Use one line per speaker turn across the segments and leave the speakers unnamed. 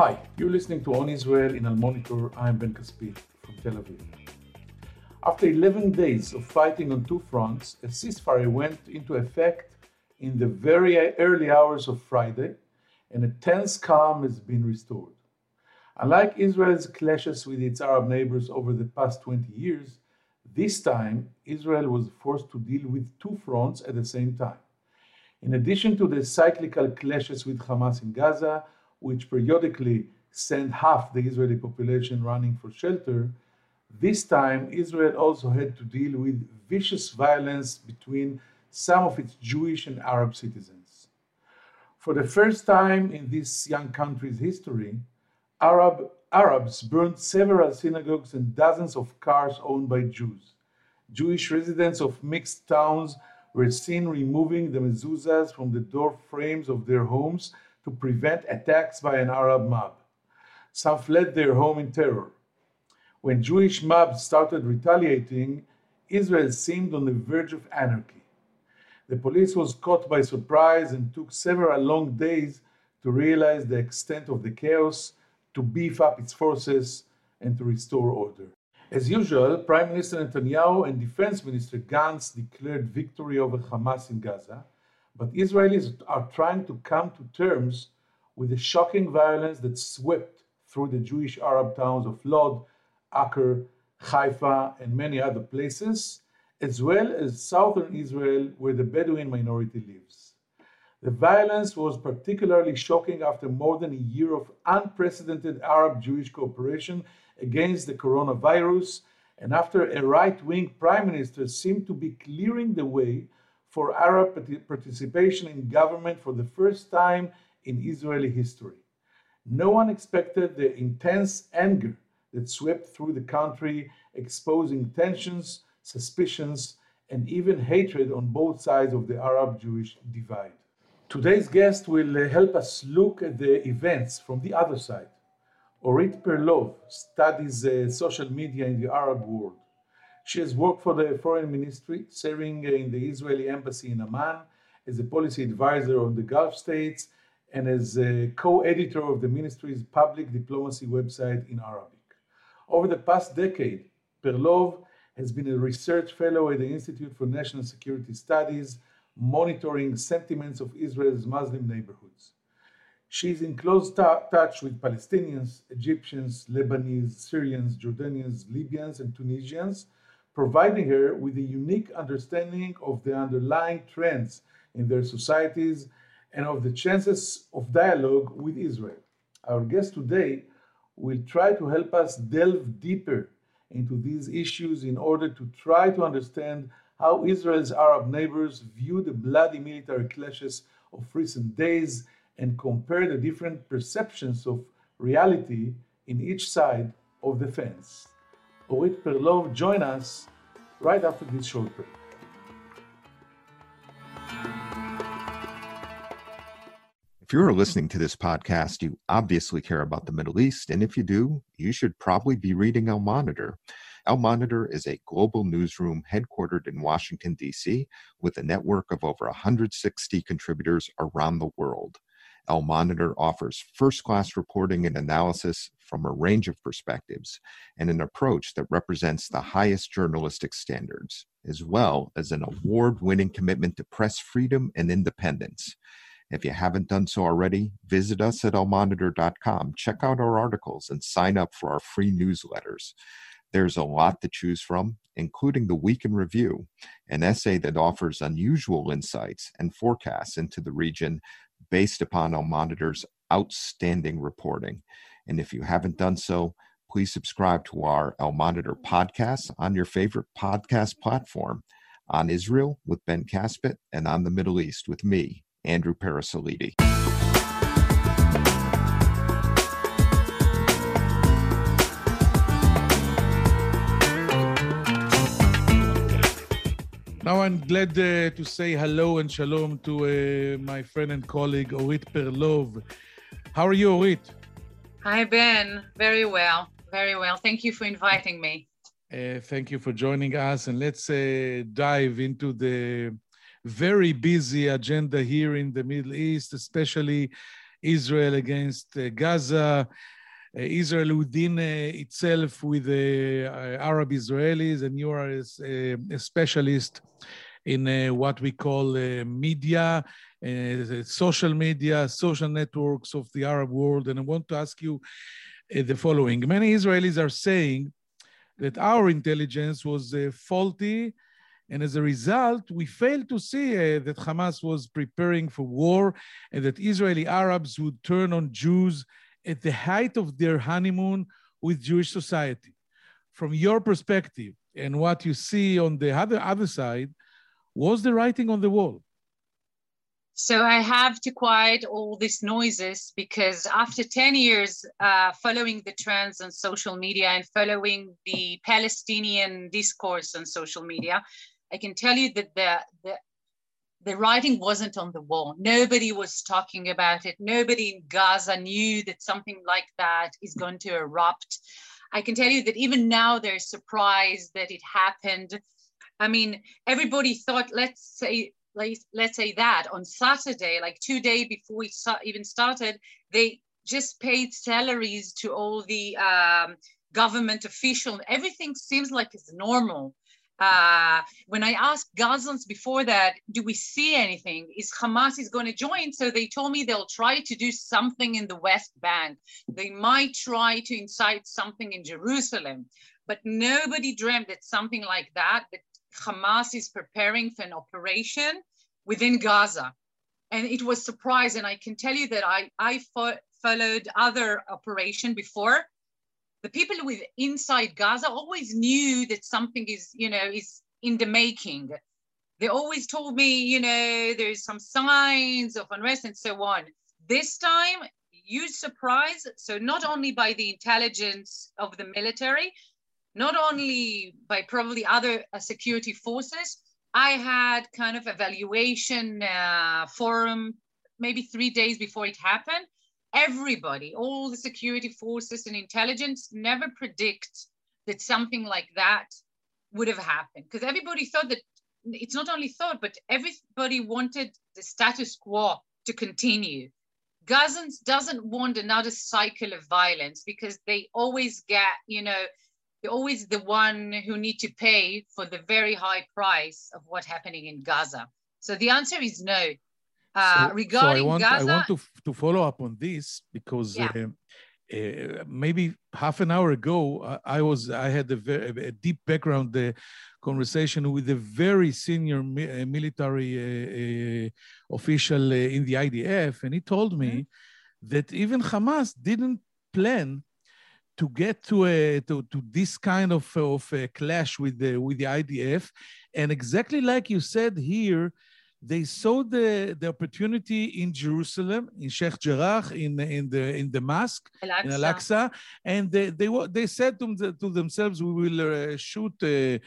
Hi, you're listening to On Israel in Al Monitor. I'm Ben Caspit from Tel Aviv. After 11 days of fighting on two fronts, a ceasefire went into effect in the very early hours of Friday, and a tense calm has been restored. Unlike Israel's clashes with its Arab neighbors over the past 20 years, this time Israel was forced to deal with two fronts at the same time. In addition to the cyclical clashes with Hamas in Gaza, which periodically sent half the Israeli population running for shelter, this time, Israel also had to deal with vicious violence between some of its Jewish and Arab citizens. For the first time in this young country's history, Arab, Arabs burned several synagogues and dozens of cars owned by Jews. Jewish residents of mixed towns were seen removing the mezuzahs from the door frames of their homes to prevent attacks by an Arab mob. Some fled their home in terror. When Jewish mobs started retaliating, Israel seemed on the verge of anarchy. The police was caught by surprise and took several long days to realize the extent of the chaos, to beef up its forces, and to restore order. As usual, Prime Minister Netanyahu and Defense Minister Gantz declared victory over Hamas in Gaza, but Israelis are trying to come to terms with the shocking violence that swept through the Jewish Arab towns of Lod, Acre, Haifa, and many other places, as well as southern Israel, where the Bedouin minority lives. The violence was particularly shocking after more than a year of unprecedented Arab Jewish cooperation against the coronavirus, and after a right wing prime minister seemed to be clearing the way for Arab participation in government for the first time in Israeli history. No one expected the intense anger that swept through the country, exposing tensions, suspicions, and even hatred on both sides of the Arab Jewish divide. Today's guest will help us look at the events from the other side. Orit Perlov studies uh, social media in the Arab world. She has worked for the Foreign Ministry, serving in the Israeli Embassy in Amman as a policy advisor on the Gulf states and as a co editor of the ministry's public diplomacy website in Arabic. Over the past decade, Perlov has been a research fellow at the Institute for National Security Studies, monitoring sentiments of Israel's Muslim neighborhoods. She is in close touch with Palestinians, Egyptians, Lebanese, Syrians, Jordanians, Libyans, and Tunisians, providing her with a unique understanding of the underlying trends in their societies and of the chances of dialogue with Israel. Our guest today will try to help us delve deeper into these issues in order to try to understand how Israel's Arab neighbors view the bloody military clashes of recent days and compare the different perceptions of reality in each side of the fence. Orit Perlov join us right after this short break.
If you're listening to this podcast, you obviously care about the Middle East. And if you do, you should probably be reading Al Monitor. Al Monitor is a global newsroom headquartered in Washington, D.C., with a network of over 160 contributors around the world. Al Monitor offers first class reporting and analysis from a range of perspectives and an approach that represents the highest journalistic standards, as well as an award winning commitment to press freedom and independence. If you haven't done so already, visit us at almonitor.com, check out our articles, and sign up for our free newsletters. There's a lot to choose from, including the Week in Review, an essay that offers unusual insights and forecasts into the region based upon Al Monitor's outstanding reporting. And if you haven't done so, please subscribe to our Al Monitor podcast on your favorite podcast platform on Israel with Ben Caspit and on the Middle East with me, Andrew Parasiliti.
Now I'm glad uh, to say hello and shalom to uh, my friend and colleague Orit Perlov. How are you, Orit?
Hi, Ben. Very well. Very well. Thank you for inviting me.
Uh, thank you for joining us. And let's uh, dive into the very busy agenda here in the Middle East, especially Israel against uh, Gaza, Uh, Israel within uh, itself with the Arab Israelis, and you are a, a specialist in what we call media, social media, social networks of the Arab world. And I want to ask you the following. Many Israelis are saying that our intelligence was faulty and as a result, we failed to see uh, that Hamas was preparing for war and that Israeli Arabs would turn on Jews at the height of their honeymoon with Jewish society. From your perspective and what you see on the other, other side, was the writing on the wall?
So I have to quiet all these noises because after 10 years uh, following the trends on social media and following the Palestinian discourse on social media, I can tell you that the, the, the writing wasn't on the wall. Nobody was talking about it. Nobody in Gaza knew that something like that is going to erupt. I can tell you that even now they're surprised that it happened. I mean, everybody thought, let's say, let's, let's say that on Saturday, like two days before we even started, they just paid salaries to all the um, government officials. Everything seems like it's normal. Uh, when I asked Gazans before that, do we see anything? Is Hamas is going to join? So they told me they'll try to do something in the West Bank. They might try to incite something in Jerusalem, but nobody dreamed that something like that, that Hamas is preparing for an operation within Gaza. And it was surprising. And I can tell you that I, I fo- followed other operation before the people with inside Gaza always knew that something is, you know, is in the making. They always told me, you know, there's some signs of unrest and so on. This time, huge surprise. So not only by the intelligence of the military, not only by probably other uh, security forces, I had kind of evaluation uh, forum maybe three days before it happened everybody, all the security forces and intelligence never predict that something like that would have happened because everybody thought that it's not only thought, but everybody wanted the status quo to continue. Gazans doesn't want another cycle of violence because they always get, you know, they're always the one who need to pay for the very high price of what's happening in Gaza. So the answer is no. Uh, so, regarding
so I want,
Gaza,
I want to, to follow up on this because yeah. uh, uh, maybe half an hour ago, uh, I was I had a, very, a deep background uh, conversation with a very senior mi uh, military official in the IDF, and he told me mm-hmm. that even Hamas didn't plan to get to a to, to this kind of of clash with the with the IDF, and exactly like you said here they saw the, the opportunity in Jerusalem, in Sheikh Jarrah, in, in the in the mosque, Al-Aqsa. in Al-Aqsa, and they, they, were they said to, to themselves, we will uh, shoot uh,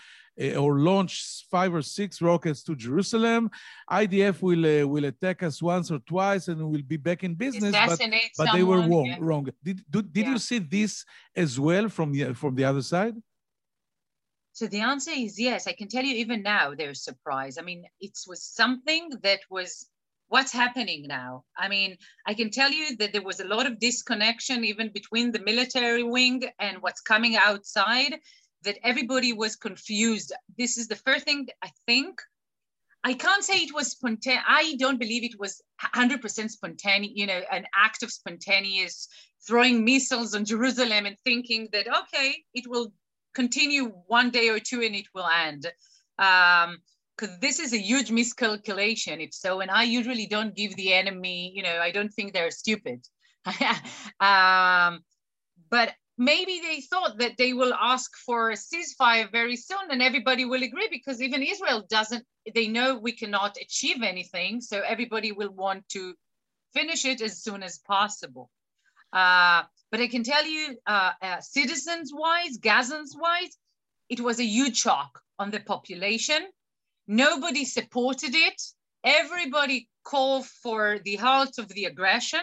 uh, or launch five or six rockets to Jerusalem. IDF will uh, will attack us once or twice, and we'll be back in business. But, but they were wrong. Yeah. Wrong. Did did, did yeah. you see this as well from the from the other side?
So the answer is yes. I can tell you even now there's surprise. I mean, it was something that was what's happening now. I mean, I can tell you that there was a lot of disconnection even between the military wing and what's coming outside, that everybody was confused. This is the first thing I think. I can't say it was spontaneous. I don't believe it was 100% spontaneous, you know, an act of spontaneous throwing missiles on Jerusalem and thinking that, okay, it will continue one day or two and it will end. Um, because this is a huge miscalculation. If so and i usually don't give the enemy you know i don't think they're stupid. Um, but maybe they thought that they will ask for a ceasefire very soon and everybody will agree because even israel doesn't they know we cannot achieve anything. So everybody will want to finish it as soon as possible. Uh, but I can tell you, uh, uh, citizens wise, Gazans wise, it was a huge shock on the population. Nobody supported it. Everybody called for the halt of the aggression.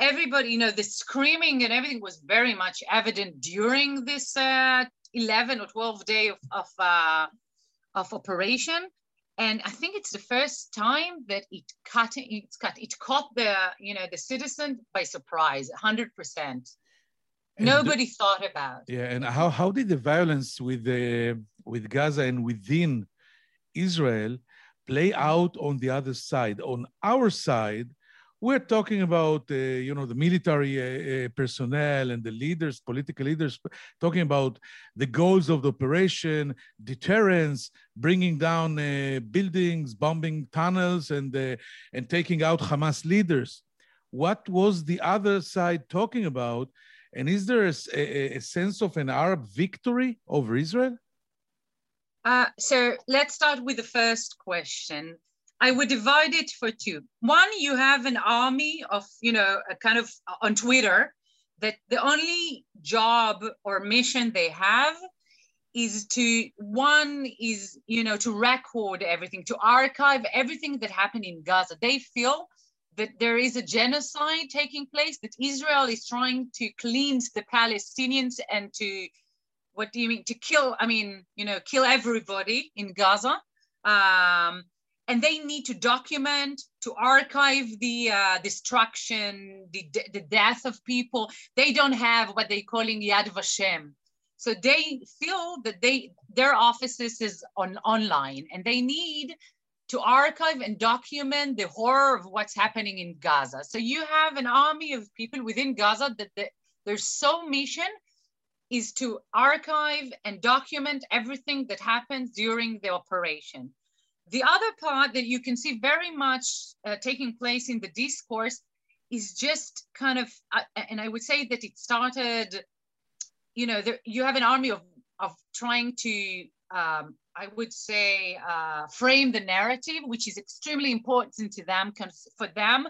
Everybody, you know, the screaming and everything was very much evident during this uh, 11 or 12 day of, of, uh, of operation. And I think it's the first time that it cut it's cut it caught the you know the citizen by surprise, hundred percent. Nobody the, thought about.
Yeah, and how how did the violence with the with Gaza and within Israel play out on the other side? On our side, we're talking about uh, you know the military uh, uh, personnel and the leaders political leaders talking about the goals of the operation deterrence bringing down uh, buildings bombing tunnels and uh, and taking out hamas leaders. What was the other side talking about? And is there a, a, a sense of an arab victory over israel?
Uh, so let's start with the first question I would divide it for two. One, you have an army of, you know, a kind of uh, on Twitter that the only job or mission they have is to one is you know to record everything to archive everything that happened in gaza they feel that there is a genocide taking place that israel is trying to cleanse the palestinians and to what do you mean to kill i mean you know kill everybody in gaza um, and they need to document, to archive the uh, destruction, the, the death of people. They don't have what they're calling Yad Vashem. So they feel that they their offices is on online and they need to archive and document the horror of what's happening in Gaza. So you have an army of people within Gaza that the, their sole mission is to archive and document everything that happens during the operation. The other part that you can see very much uh, taking place in the discourse is just kind of, uh, and I would say that it started, you know, there, you have an army of, of trying to, um, I would say, uh, frame the narrative, which is extremely important to them. For them,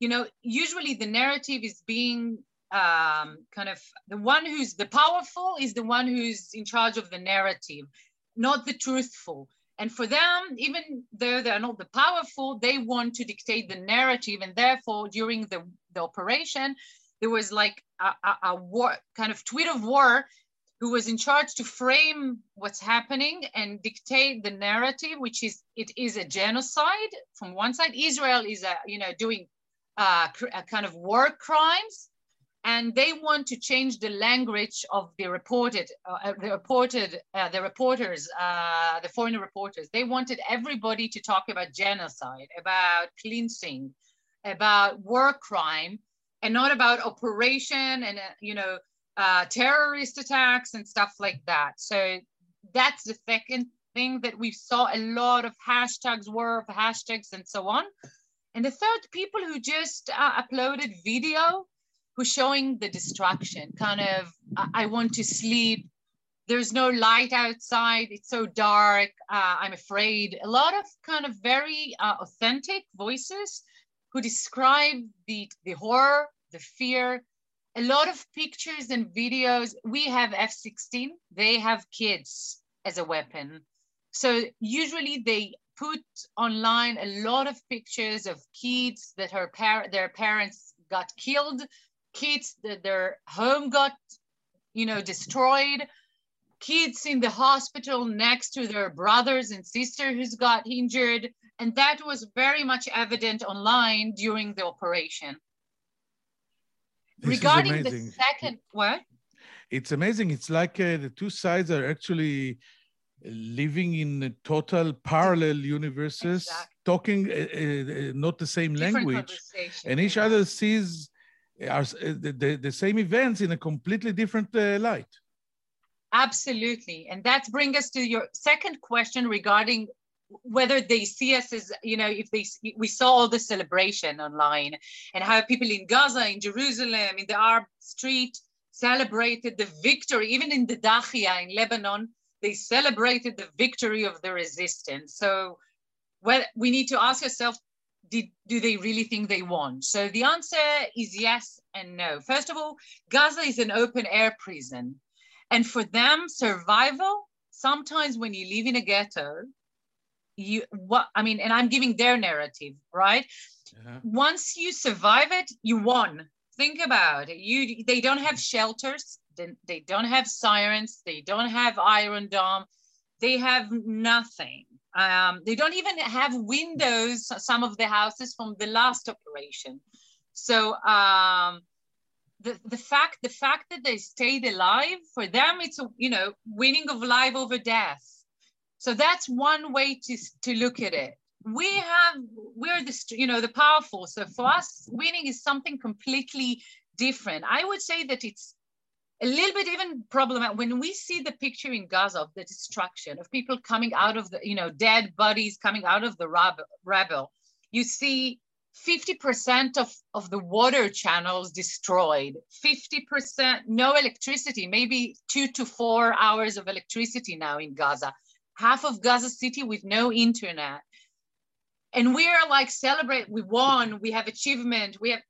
you know, usually the narrative is being um, kind of the one who's the powerful is the one who's in charge of the narrative, not the truthful. And for them, even though they're not the powerful, they want to dictate the narrative. And therefore, during the, the operation, there was like a, a, a war, kind of tweet of war, who was in charge to frame what's happening and dictate the narrative, which is it is a genocide from one side. Israel is a you know doing uh, a kind of war crimes, and they want to change the language of the reported, uh, the reported, uh, the reporters, uh, the foreign reporters. They wanted everybody to talk about genocide, about cleansing, about war crime, and not about operation and uh, you know uh, terrorist attacks and stuff like that. So that's the second thing that we saw a lot of hashtags, war hashtags, and so on. And the third, people who just uh, uploaded video who's showing the destruction kind of i want to sleep. There's no light outside. It's so dark. Uh, i'm afraid. A lot of kind of very uh, authentic voices who describe the the horror the fear. A lot of pictures and videos. We have f-16 they have kids as a weapon. So usually they put online a lot of pictures of kids that her par- their parents got killed kids that their home got you know destroyed kids in the hospital next to their brothers and sister who's got injured. And that was very much evident online during the operation.
This
regarding the second what?
It's amazing. It's like uh, the two sides are actually living in total parallel universes exactly. talking uh, uh, not the same Different language and each other sees are the, the, the same events in a completely different uh, light.
Absolutely. And that brings us to your second question regarding whether they see us as, you know, if they, we saw all the celebration online and how people in Gaza, in Jerusalem, in the Arab street celebrated the victory, even in the Dahia in Lebanon, they celebrated the victory of the resistance. So well, we need to ask ourselves, did, do they really think they won? So the answer is yes and no. First of all, Gaza is an open air prison. And for them, survival, sometimes when you live in a ghetto, you what I mean, and I'm giving their narrative, right? Uh-huh. Once you survive it, you won. Think about it. You they don't have shelters, they, they don't have sirens, they don't have Iron Dome, they have nothing Um, they don't even have windows, some of the houses from the last operation. So um, the, the fact the fact that they stayed alive for them it's a you know winning of life over death. So that's one way to to look at it. We have we're the you know the powerful. So for us winning is something completely different. I would say that it's a little bit even problematic when we see the picture in gaza of the destruction of people coming out of the you know dead bodies coming out of the rubble. you see 50% of, of the water channels destroyed, 50% no electricity, maybe two to four hours of electricity now in Gaza, half of Gaza City with no internet. And we are like celebrate, we won, we have achievement, we have,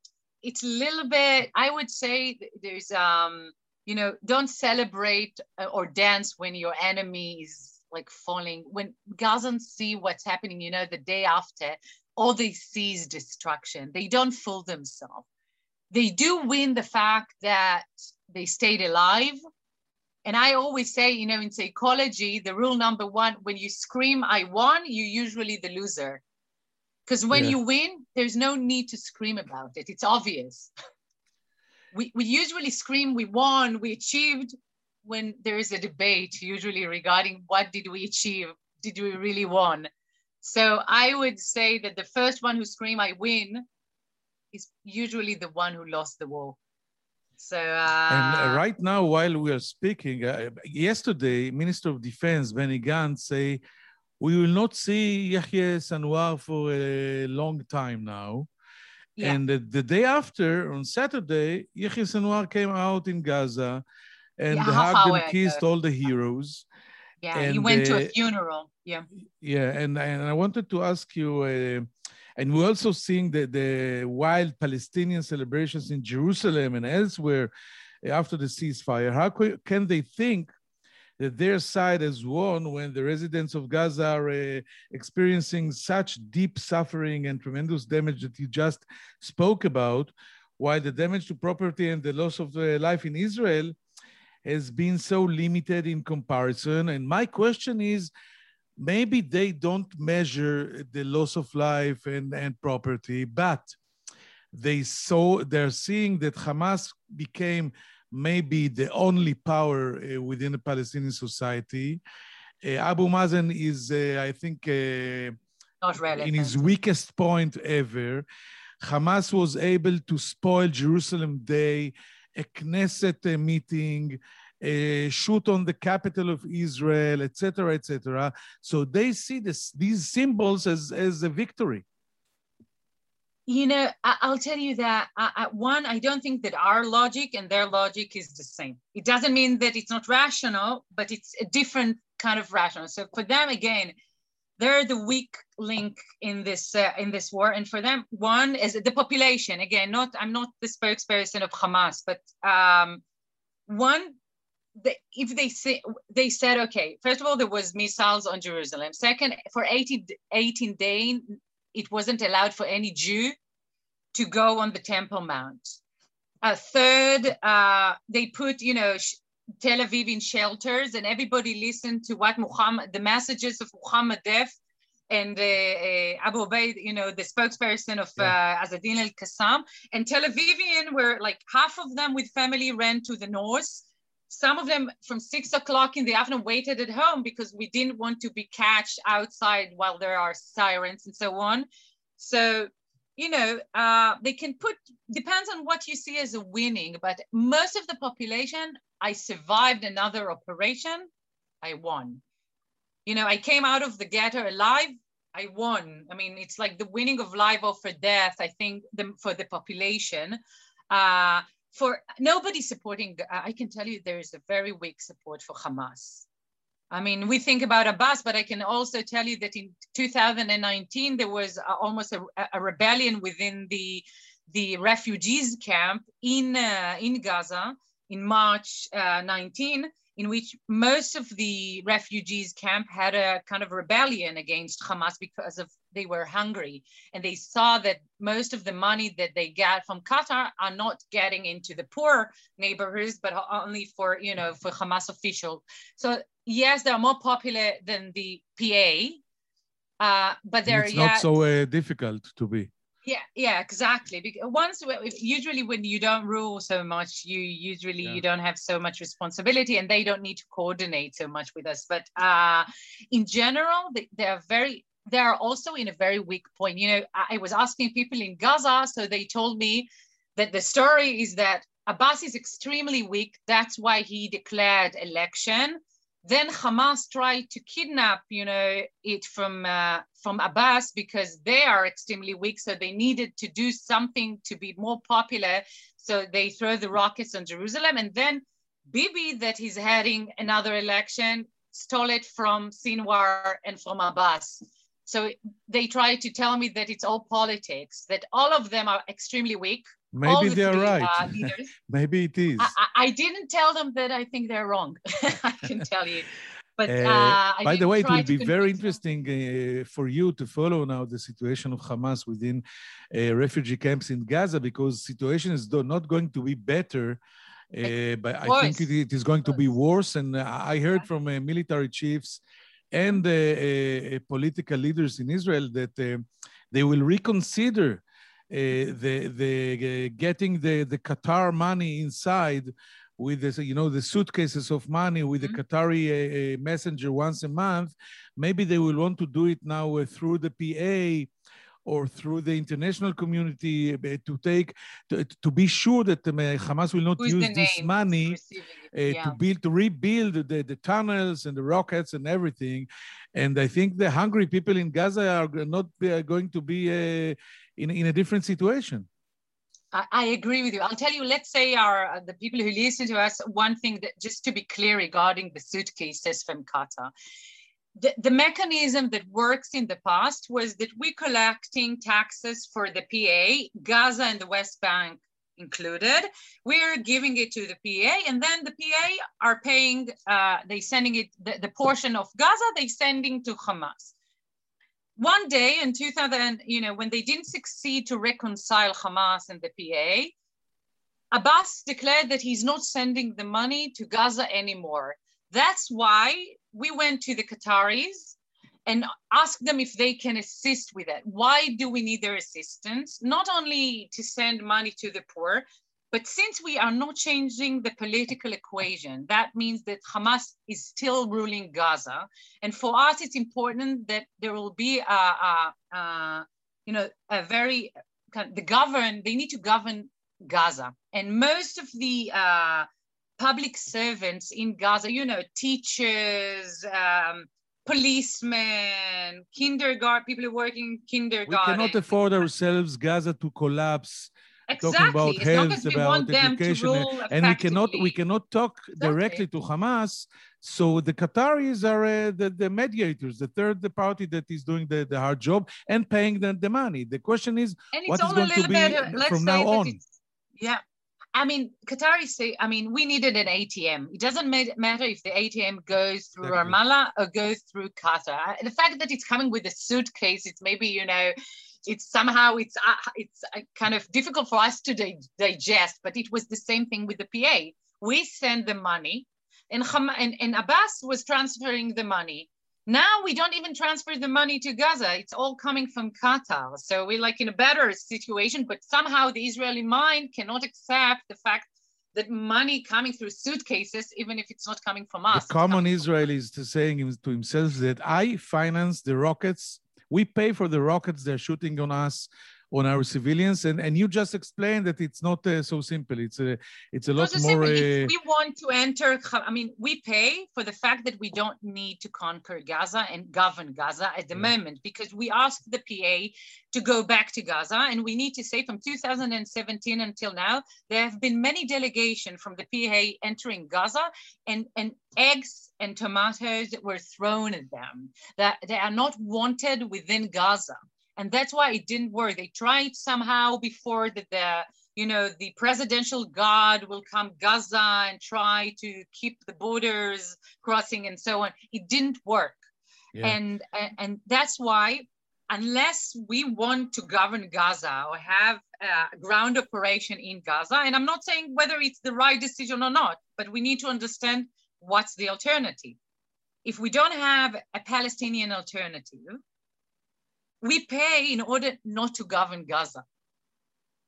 it's a little bit, I would say there's, um, you know, don't celebrate uh, or dance when your enemy is like falling. When Gazans see what's happening, you know, the day after, all they see is destruction. They don't fool themselves. They do win the fact that they stayed alive. And I always say, you know, in psychology, the rule number one when you scream, I won, you're usually the loser. Because when yeah. you win, there's no need to scream about it. It's obvious. we, we usually scream, we won, we achieved when there is a debate, usually regarding what did we achieve? Did we really won? So I would say that the first one who scream I win is usually the one who lost the war. So uh,
and uh, right now, while we are speaking, uh, yesterday, Minister of Defense Benny Gantz say we will not see Yahya Sinwar for a long time now. Yeah. And the, the, day after, on Saturday, Yahya Sinwar came out in Gaza and yeah, hugged and kissed all the heroes.
Yeah, and, he went to a funeral. Yeah.
Yeah, and and I wanted to ask you, uh, and we're also seeing the the wild Palestinian celebrations in Jerusalem and elsewhere after the ceasefire. How can they think that their side has won when the residents of Gaza are uh, experiencing such deep suffering and tremendous damage that you just spoke about, while the damage to property and the loss of uh, life in Israel has been so limited in comparison. And my question is, maybe they don't measure the loss of life and, and property, but they saw they're seeing that Hamas became maybe the only power uh, within the Palestinian society. Uh, Abu Mazen is, uh, I think, uh, in his weakest point ever. Hamas was able to spoil Jerusalem Day, a Knesset meeting, a shoot on the capital of Israel, etc., etc. So they see this, these symbols as, as a victory.
You know, I, will tell you that I, I, one, I don't think that our logic and their logic is the same. It doesn't mean that it's not rational, but it's a different kind of rational. So for them, again, they're the weak link in this uh, in this war and for them one is the population again not i'm not the spokesperson of hamas but um, one the, if they say they said okay first of all there was missiles on jerusalem second for 18, 18 days it wasn't allowed for any jew to go on the temple mount. Uh, third uh, they put you know tel aviv in shelters and everybody listened to what muhammad the messages of muhammad Deif and uh, Abu Ubaid, you know, the spokesperson of yeah. uh, Azadin al-Qassam, and Tel Avivian were like half of them with family ran to the north, some of them from six o'clock in the afternoon waited at home because we didn't want to be catched outside while there are sirens and so on. So, you know, uh, they can put, depends on what you see as a winning, but most of the population, I survived another operation, I won. You know, I came out of the ghetto alive, I won. I mean, it's like the winning of life over death, I think, the, for the population. Uh, for nobody supporting, I can tell you there is a very weak support for Hamas. I mean, we think about Abbas, but I can also tell you that in 2019, there was almost a, a rebellion within the, the refugees camp in, uh, in Gaza in March uh, 19, in which most of the refugees camp had a kind of rebellion against Hamas because of they were hungry and they saw that most of the money that they get from Qatar are not getting into the poor neighborhoods, but only for you know for Hamas officials. So yes, they're more popular than the PA, Uh, but they're
it's not so uh, difficult to be.
Yeah, yeah, exactly. Because once, usually, when you don't rule so much, you usually yeah. you don't have so much responsibility, and they don't need to coordinate so much with us. But uh, in general, they, they are very. They are also in a very weak point. You know, I, I was asking people in Gaza, so they told me that the story is that Abbas is extremely weak. That's why he declared election then Hamas tried to kidnap, you know, it from uh, from Abbas because they are extremely weak, so they needed to do something to be more popular. So they throw the rockets on Jerusalem, and then Bibi, that he's heading another election, stole it from Sinwar and from Abbas. So they try to tell me that it's all politics, that all of them are extremely weak.
Maybe they're right. Uh, Maybe it is.
I, I, didn't tell them that I think they're wrong. I can tell you. But uh,
uh, by the way, it will be very interesting uh, for you to follow now the situation of Hamas within uh, refugee camps in Gaza because situation is not going to be better. Uh, but I think it, it is going to be worse. And I heard from military chiefs and the political leaders in Israel that they will reconsider uh, the the uh, getting the the Qatar money inside with this, you know, the suitcases of money with mm-hmm. the Qatari uh, messenger once a month. Maybe they will want to do it now through the PA or through the international community to take to, to be sure that um, Hamas will not use this money uh, yeah. to build to rebuild the, the tunnels and the rockets and everything. And I think the hungry people in Gaza are not going to be in, in a different situation.
I, I agree with you. I'll tell you, let's say our uh, the people who listen to us, one thing that just to be clear regarding the suitcases from Qatar. The, the mechanism that works in the past was that we're collecting taxes for the PA, Gaza and the West Bank included. We're giving it to the PA, and then the PA are paying, uh, they sending it, the, the portion of Gaza, they sending to Hamas one day in 2000, you know, when they didn't succeed to reconcile Hamas and the PA, Abbas declared that he's not sending the money to Gaza anymore. That's why we went to the Qataris and asked them if they can assist with it. Why do we need their assistance? Not only to send money to the poor, but since we are not changing the political equation, that means that Hamas is still ruling Gaza. And for us, it's important that there will be a, a, a you know, a very, the govern, they need to govern Gaza. And most of the uh, public servants in Gaza, you know, teachers, um, policemen, kindergarten, people working in kindergarten.
We cannot afford ourselves Gaza to collapse exactly. talking about as health, about education, and we cannot we cannot talk exactly. directly to Hamas. So the Qataris are uh, the, the mediators, the third the party that is doing the, the hard job and paying them the money. The question is, what is going to be bit, from now on?
Yeah. I mean, Qataris say, I mean, we needed an ATM. It doesn't matter if the ATM goes through exactly. Ramallah or goes through Qatar. The fact that it's coming with a suitcase, it's maybe, you know, it's somehow it's uh, it's uh, kind of difficult for us to di- digest but it was the same thing with the pa we send the money and, and, and abbas was transferring the money now we don't even transfer the money to gaza. It's all coming from qatar. So we're like in a better situation but somehow the israeli mind cannot accept the fact that money coming through suitcases, even if it's not coming from us.
The common Israeli is saying to himself that I finance the rockets. We pay for the rockets they're shooting on us on our civilians and and you just explained that it's not uh, so simple. It's a it's a lot more uh,
we want to enter i mean we pay for the fact that we don't need to conquer gaza and govern gaza at the yeah. moment because we asked the pa to go back to gaza and we need to say from 2017 until now there have been many delegations from the pa entering gaza and and eggs and tomatoes that were thrown at them that they are not wanted within gaza and that's why it didn't work. They tried somehow before that the you know the presidential guard will come gaza and try to keep the borders crossing and so on. It didn't work. Yeah. and, and and that's why unless we want to govern gaza or have a ground operation in gaza and i'm not saying whether it's the right decision or not but we need to understand what's the alternative. If we don't have a palestinian alternative we pay in order not to govern Gaza.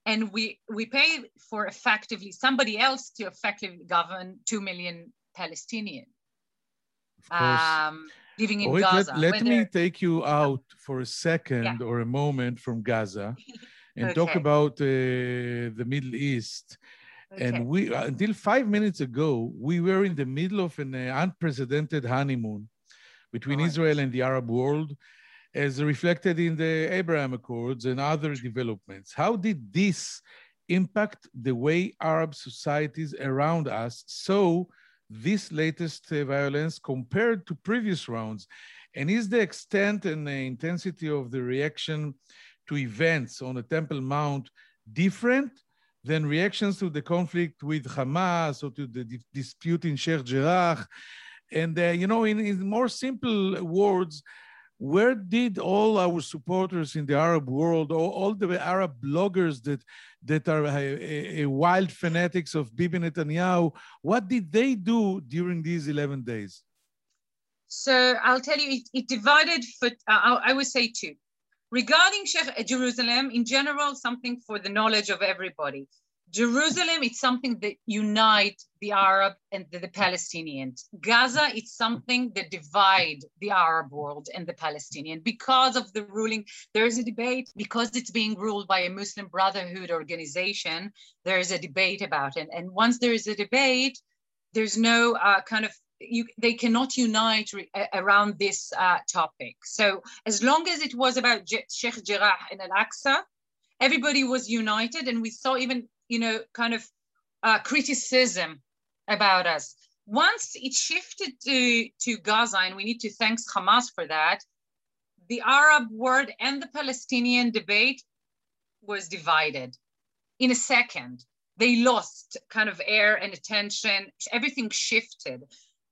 And we, we pay for effectively somebody else to effectively govern 2 million Palestinians um, living in
Wait,
Gaza.
Let, let me take you out for a second yeah. or a moment from Gaza and okay. talk about uh, the Middle East. Okay. And we, until five minutes ago, we were in the middle of an uh, unprecedented honeymoon between oh, Israel and the Arab world, as reflected in the Abraham Accords and other developments. How did this impact the way Arab societies around us saw this latest uh, violence compared to previous rounds? And is the extent and the intensity of the reaction to events on the Temple Mount different than reactions to the conflict with Hamas or to the dispute in Sheikh Jarrah? And, uh, you know, in, in more simple words, where did all our supporters in the Arab world, all, all the Arab bloggers that, that are a, a wild fanatics of Bibi Netanyahu, what did they do during these 11 days?
So I'll tell you, it, it divided, for, uh, I would say two. Regarding Jerusalem, in general, something for the knowledge of everybody. Jerusalem, it's something that unites the Arab and the, the, Palestinians. Gaza, it's something that divide the Arab world and the Palestinian because of the ruling. There is a debate because it's being ruled by a Muslim Brotherhood organization. There is a debate about it, and once there is a debate, there's no uh, kind of you, they cannot unite re, around this uh, topic. So as long as it was about J- Sheikh Jarrah and Al-Aqsa, everybody was united, and we saw even you know, kind of uh, criticism about us. Once it shifted to, to Gaza, and we need to thank Hamas for that, the Arab world and the Palestinian debate was divided in a second. They lost kind of air and attention, everything shifted.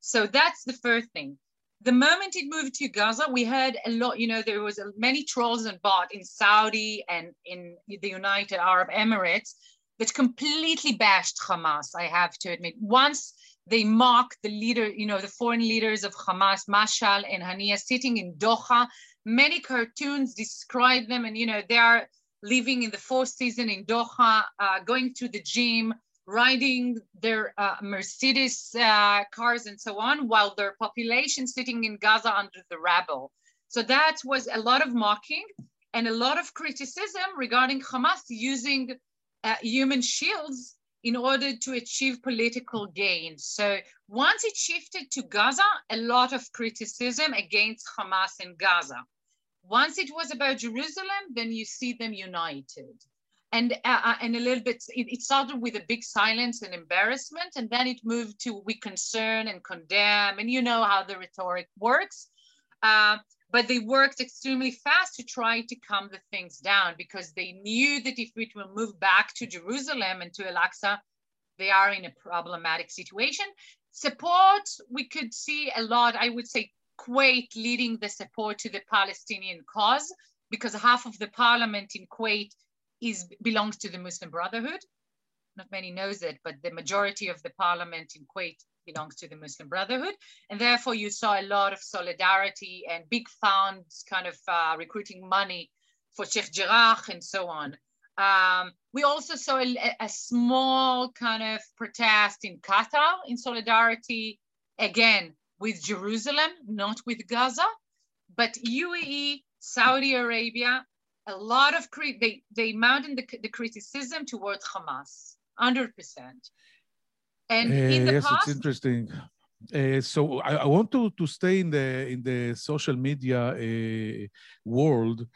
So that's the first thing. The moment it moved to Gaza, we heard a lot, you know, there was many trolls and bot in Saudi and in the United Arab Emirates that completely bashed Hamas, I have to admit. Once they mocked the leader, you know, the foreign leaders of Hamas, Mashal and Haniyeh, sitting in Doha. Many cartoons describe them, and you know, they are living in the fourth season in Doha, uh, going to the gym, riding their uh, Mercedes uh, cars and so on, while their population sitting in Gaza under the rubble. So that was a lot of mocking and a lot of criticism regarding Hamas using uh, human shields in order to achieve political gains. So once it shifted to Gaza, a lot of criticism against Hamas in Gaza. Once it was about Jerusalem, then you see them united. And, uh, uh and a little bit, it, it, started with a big silence and embarrassment, and then it moved to we concern and condemn, and you know how the rhetoric works. Uh, but they worked extremely fast to try to calm the things down because they knew that if it will move back to Jerusalem and to Al-Aqsa, they are in a problematic situation. Support, we could see a lot, I would say Kuwait leading the support to the Palestinian cause because half of the parliament in Kuwait is belongs to the Muslim Brotherhood. Not many knows it, but the majority of the parliament in Kuwait belongs to the Muslim Brotherhood. And therefore, you saw a lot of solidarity and big funds kind of uh, recruiting money for Sheikh Jarrah and so on. Um, we also saw a, a, small kind of protest in Qatar in solidarity, again, with Jerusalem, not with Gaza, but UAE, Saudi Arabia, a lot of, they, they mounted the, the criticism towards Hamas, 100%.
And uh, in the yes, past, it's interesting. Uh, so I, I, want to, to stay in the in the social media uh, world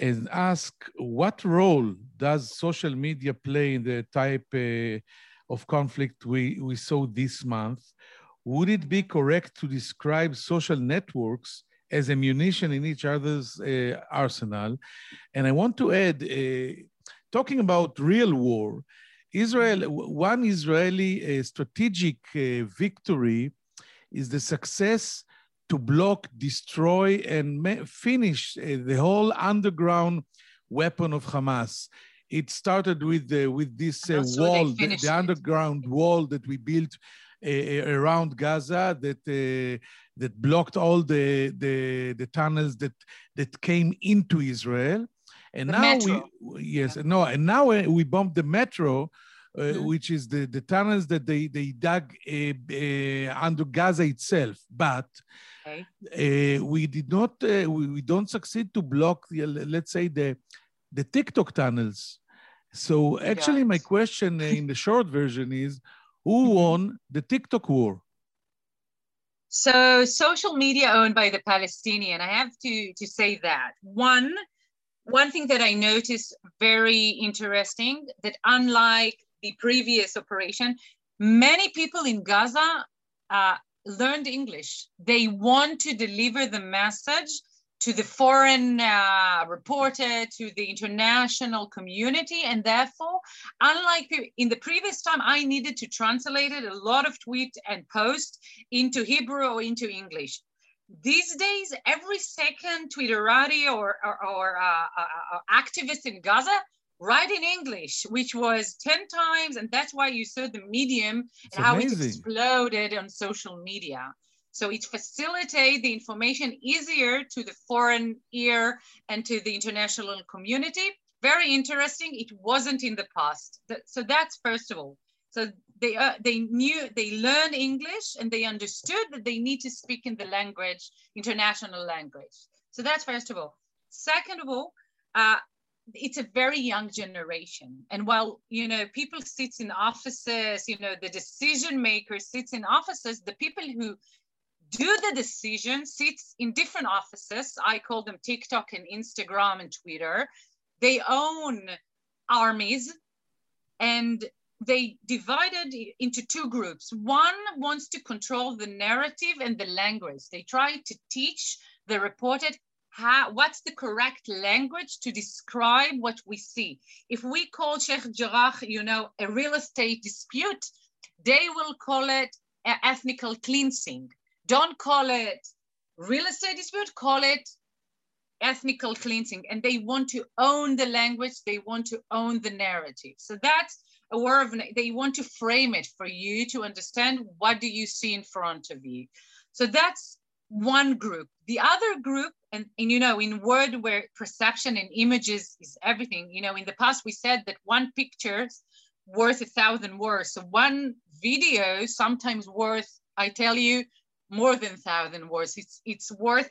and ask what role does social media play in the type uh, of conflict we, we saw this month? Would it be correct to describe social networks as ammunition in each other's uh, arsenal? And I want to add, uh, talking about real war, Israel, one Israeli uh, strategic uh, victory is the success to block, destroy, and finish uh, the whole underground weapon of Hamas. It started with the, with this uh, wall, the, the, underground wall that we built around Gaza that that blocked all the, the the tunnels that that came into Israel. And
The
now
metro.
we yes no and now we bombed the metro. Uh,
Mhm.
Which is the, the tunnels that they, they dug uh, uh, under Gaza itself. But
Okay.
uh, we did not, uh, we, we don't succeed to block, the, let's say, the, the TikTok tunnels. So actually, my question in the short version is, who
Mhm.
won the TikTok war?
So social media owned by the Palestinian, I have to, to say that. One, one thing that I noticed very interesting that unlike the previous operation, many people in Gaza uh, learned English. They want to deliver the message to the foreign uh, reporter, to the international community, and therefore, unlike in the previous time, I needed to translate it a lot of tweet and post into Hebrew or into English. These days, every second Twitterati or, or, or uh, uh, uh, activist in Gaza write in English, which was 10 times, and that's why you saw the medium
It's
and how it exploded on social media. So it facilitates the information easier to the foreign ear and to the international community. Very interesting. It wasn't in the past. So that's first of all. So they uh, they knew they learned English and they understood that they need to speak in the language, international language. So that's first of all. Second of all, uh, it's a very young generation, and while you know people sits in offices, you know the decision maker sits in offices, the people who do the decision sits in different offices. I call them TikTok and Instagram and Twitter. They own armies and they divided into two groups. One wants to control the narrative and the language. They try to teach the reported how, what's the correct language to describe what we see. If we call Sheikh Jarrah, you know, a real estate dispute, they will call it a ethnical cleansing. Don't call it real estate dispute, call it ethnical cleansing. And they want to own the language, they want to own the narrative. So that's a word of, they want to frame it for you to understand what do you see in front of you. So that's one group. The other group, and, and you know, in word where perception and images is everything, you know, in the past we said that one picture worth a thousand words. So one video sometimes worth, I tell you, more than thousand words. It's it's worth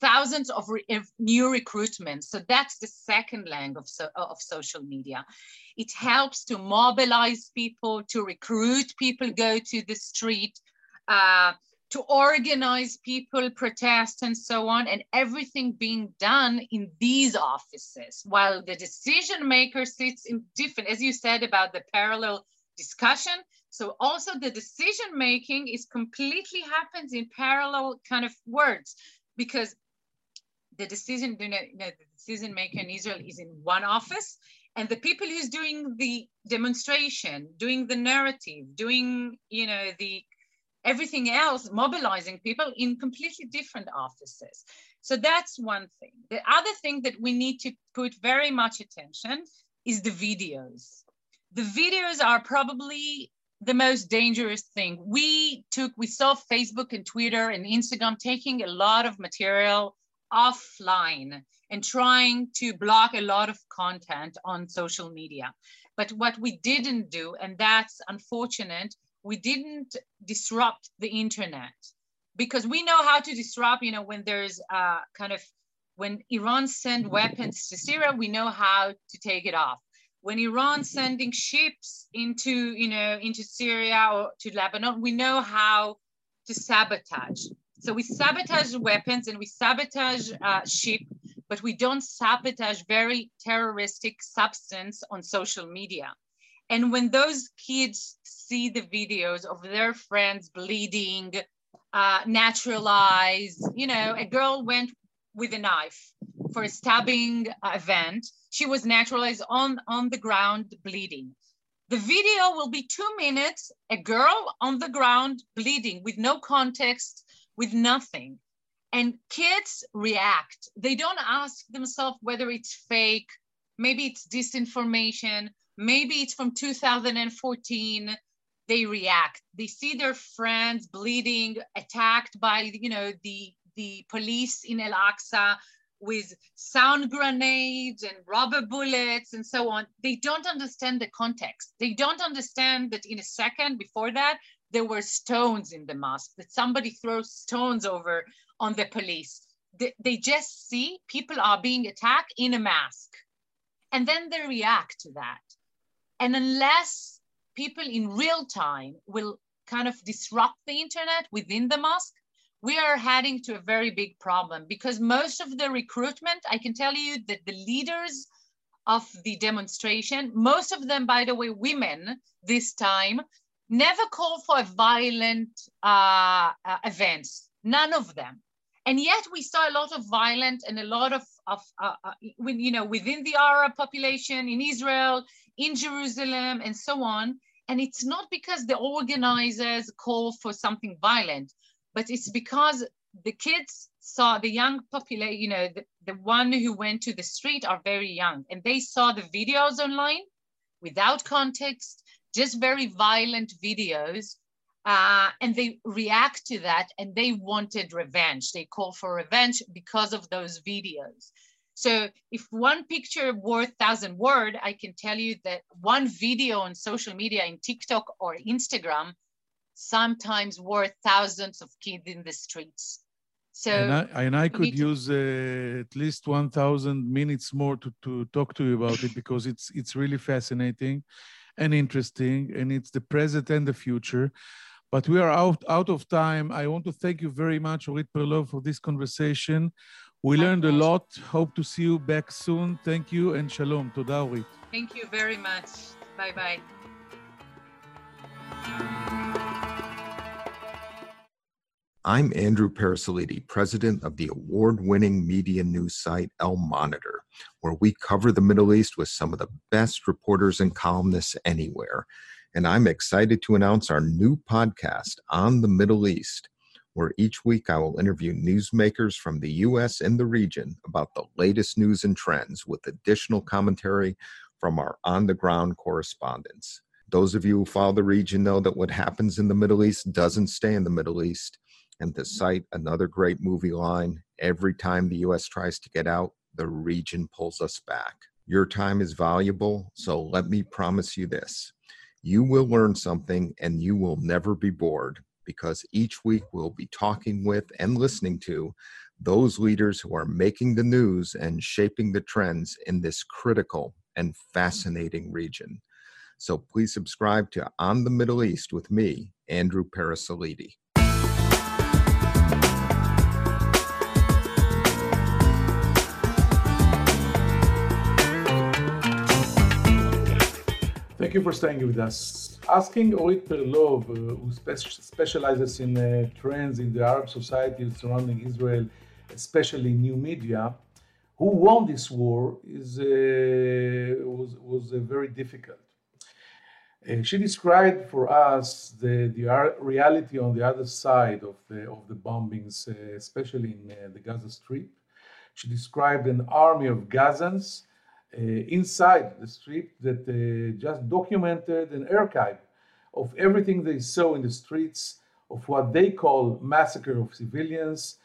thousands of, re- of new recruitments. So that's the second leg of, so, of social media. It helps to mobilize people, to recruit people, go to the street, uh, to organize people, protest, and so on, and everything being done in these offices, while the decision maker sits in different, as you said about the parallel discussion. So also the decision making is completely happens in parallel kind of words because the decision, you know, the decision maker in Israel is in one office, and the people who's doing the demonstration, doing the narrative, doing you know the everything else, mobilizing people in completely different offices. So that's one thing. The other thing that we need to put very much attention is the videos. The videos are probably the most dangerous thing. We took, we saw Facebook and Twitter and Instagram taking a lot of material offline and trying to block a lot of content on social media. But what we didn't do, and that's unfortunate, we didn't disrupt the internet because we know how to disrupt, you know, when there's uh, kind of, when Iran send weapons to Syria, we know how to take it off. When Iran sending ships into, you know, into Syria or to Lebanon, we know how to sabotage. So we sabotage weapons and we sabotage uh, ship, but we don't sabotage very terroristic substance on social media. And when those kids see the videos of their friends bleeding, uh, naturalized, you know, a girl went with a knife for a stabbing event. She was naturalized on, on the ground bleeding. The video will be two minutes, a girl on the ground bleeding with no context, with nothing. And kids react. They don't ask themselves whether it's fake, maybe it's disinformation, maybe it's from 2014. they react. They see their friends bleeding, attacked by, you know, the, the police in El Aqsa with sound grenades and rubber bullets and so on. They don't understand the context. They don't understand that in a second before that, there were stones in the mosque, that somebody throws stones over on the police. They, they just see people are being attacked in a mask. And then they react to that. And unless people in real time will kind of disrupt the internet within the mosque, we are heading to a very big problem because most of the recruitment, I can tell you that the leaders of the demonstration, most of them, by the way, women this time, never call for a violent uh, uh, events, none of them. And yet we saw a lot of violence and a lot of, of uh, uh you know, within the Arab population in Israel, in Jerusalem, and so on. And it's not because the organizers call for something violent, but it's because the kids saw the young population, you know, the, the one who went to the street are very young and they saw the videos online without context, just very violent videos. Uh, and they react to that and they wanted revenge. They call for revenge because of those videos. So if one picture worth thousand word, I can tell you that one video on social media in TikTok or Instagram sometimes worth thousands of kids in the streets. So
and I, and I could use uh, at least 1,000 minutes more to, to talk to you about it because it's it's really fascinating and interesting, and it's the present and the future. But we are out out of time. I want to thank you very much, Orit Perlov, for this conversation. We learned a lot. Hope to see you back soon. Thank you and shalom. Toda, Orit.
Thank you very much. Bye bye.
I'm Andrew Parasiliti, president of the award winning media news site Al Monitor, where we cover the Middle East with some of the best reporters and columnists anywhere. And I'm excited to announce our new podcast on the Middle East, where each week I will interview newsmakers from the U.S. and the region about the latest news and trends with additional commentary from our on the ground correspondents. Those of you who follow the region know that what happens in the Middle East doesn't stay in the Middle East and to cite another great movie line every time the US tries to get out, the region pulls us back. Your time is valuable, so let me promise you this you will learn something and you will never be bored because each week we'll be talking with and listening to those leaders who are making the news and shaping the trends in this critical and fascinating region. So please subscribe to On the Middle East with me, Andrew Parasiliti.
You for staying with us. Asking Orit Perlov, uh, who spe- specializes in uh, trends in the Arab society surrounding Israel, especially new media, who won this war is, uh, was, was uh, very difficult. Uh, she described for us the, the reality on the other side of the, of the bombings, uh, especially in the Gaza Strip. She described an army of Gazans inside the strip that uh, just documented an archive of everything they saw in the streets of what they call massacre of civilians.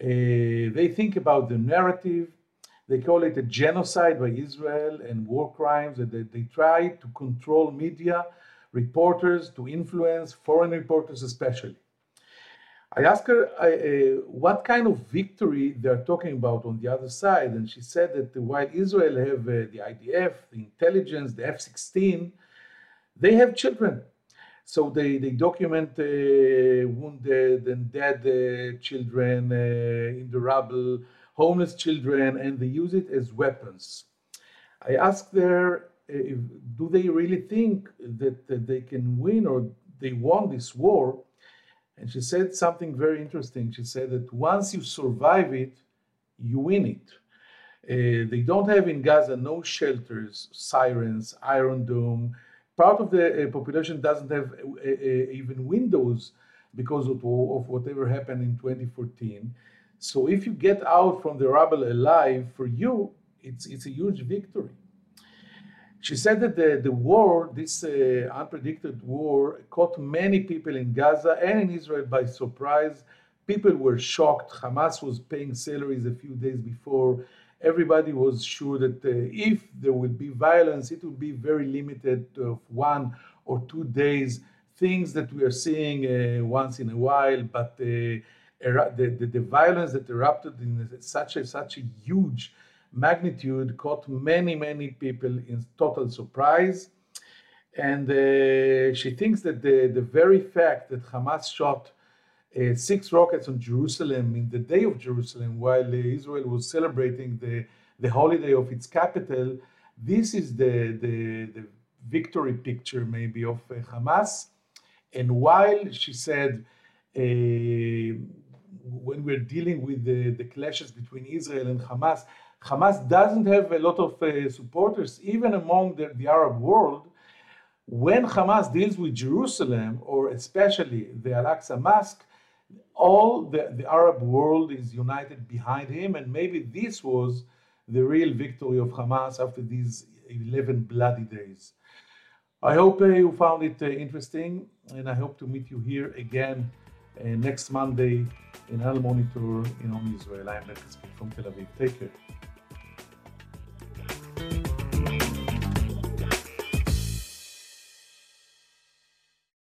Uh, they think about the narrative. They call it a genocide by Israel and war crimes. That they, they try to control media, reporters, to influence foreign reporters especially. I asked her uh, what kind of victory they're talking about on the other side, and she said that while Israel have uh, the IDF, the intelligence, the F-16, they have children. So they, they document uh, wounded and dead uh, children uh, in the rubble, homeless children, and they use it as weapons. I asked her, uh, if, do they really think that they can win or they won this war? And she said something very interesting. She said that once you survive it, you win it. Uh, they don't have in Gaza no shelters, sirens, Iron Dome. Part of the uh, population doesn't have uh, uh even windows because of, of, whatever happened in 2014. So if you get out from the rubble alive, for you, it's, it's a huge victory. She said that the, the war, this uh, unpredicted war, caught many people in Gaza and in Israel by surprise. People were shocked. Hamas was paying salaries a few days before. Everybody was sure that uh, if there would be violence, it would be very limited of one or two days. Things that we are seeing uh, once in a while, but uh, the, the, the, violence that erupted in such a such a huge magnitude caught many, many people in total surprise. And uh, she thinks that the, the very fact that Hamas shot uh, six rockets on Jerusalem in the day of Jerusalem while uh, Israel was celebrating the, the holiday of its capital, this is the, the, the victory picture maybe of uh, Hamas. And while she said, uh, when we're dealing with the, the clashes between Israel and Hamas, Hamas doesn't have a lot of uh, supporters, even among the, the, Arab world. When Hamas deals with Jerusalem, or especially the Al Aqsa Mosque, all the, the Arab world is united behind him, and maybe this was the real victory of Hamas after these 11 bloody days. I hope uh, you found it uh, interesting, and I hope to meet you here again uh, next Monday in Al Monitor in On Israel. I'm Beck from Tel Aviv. Take care.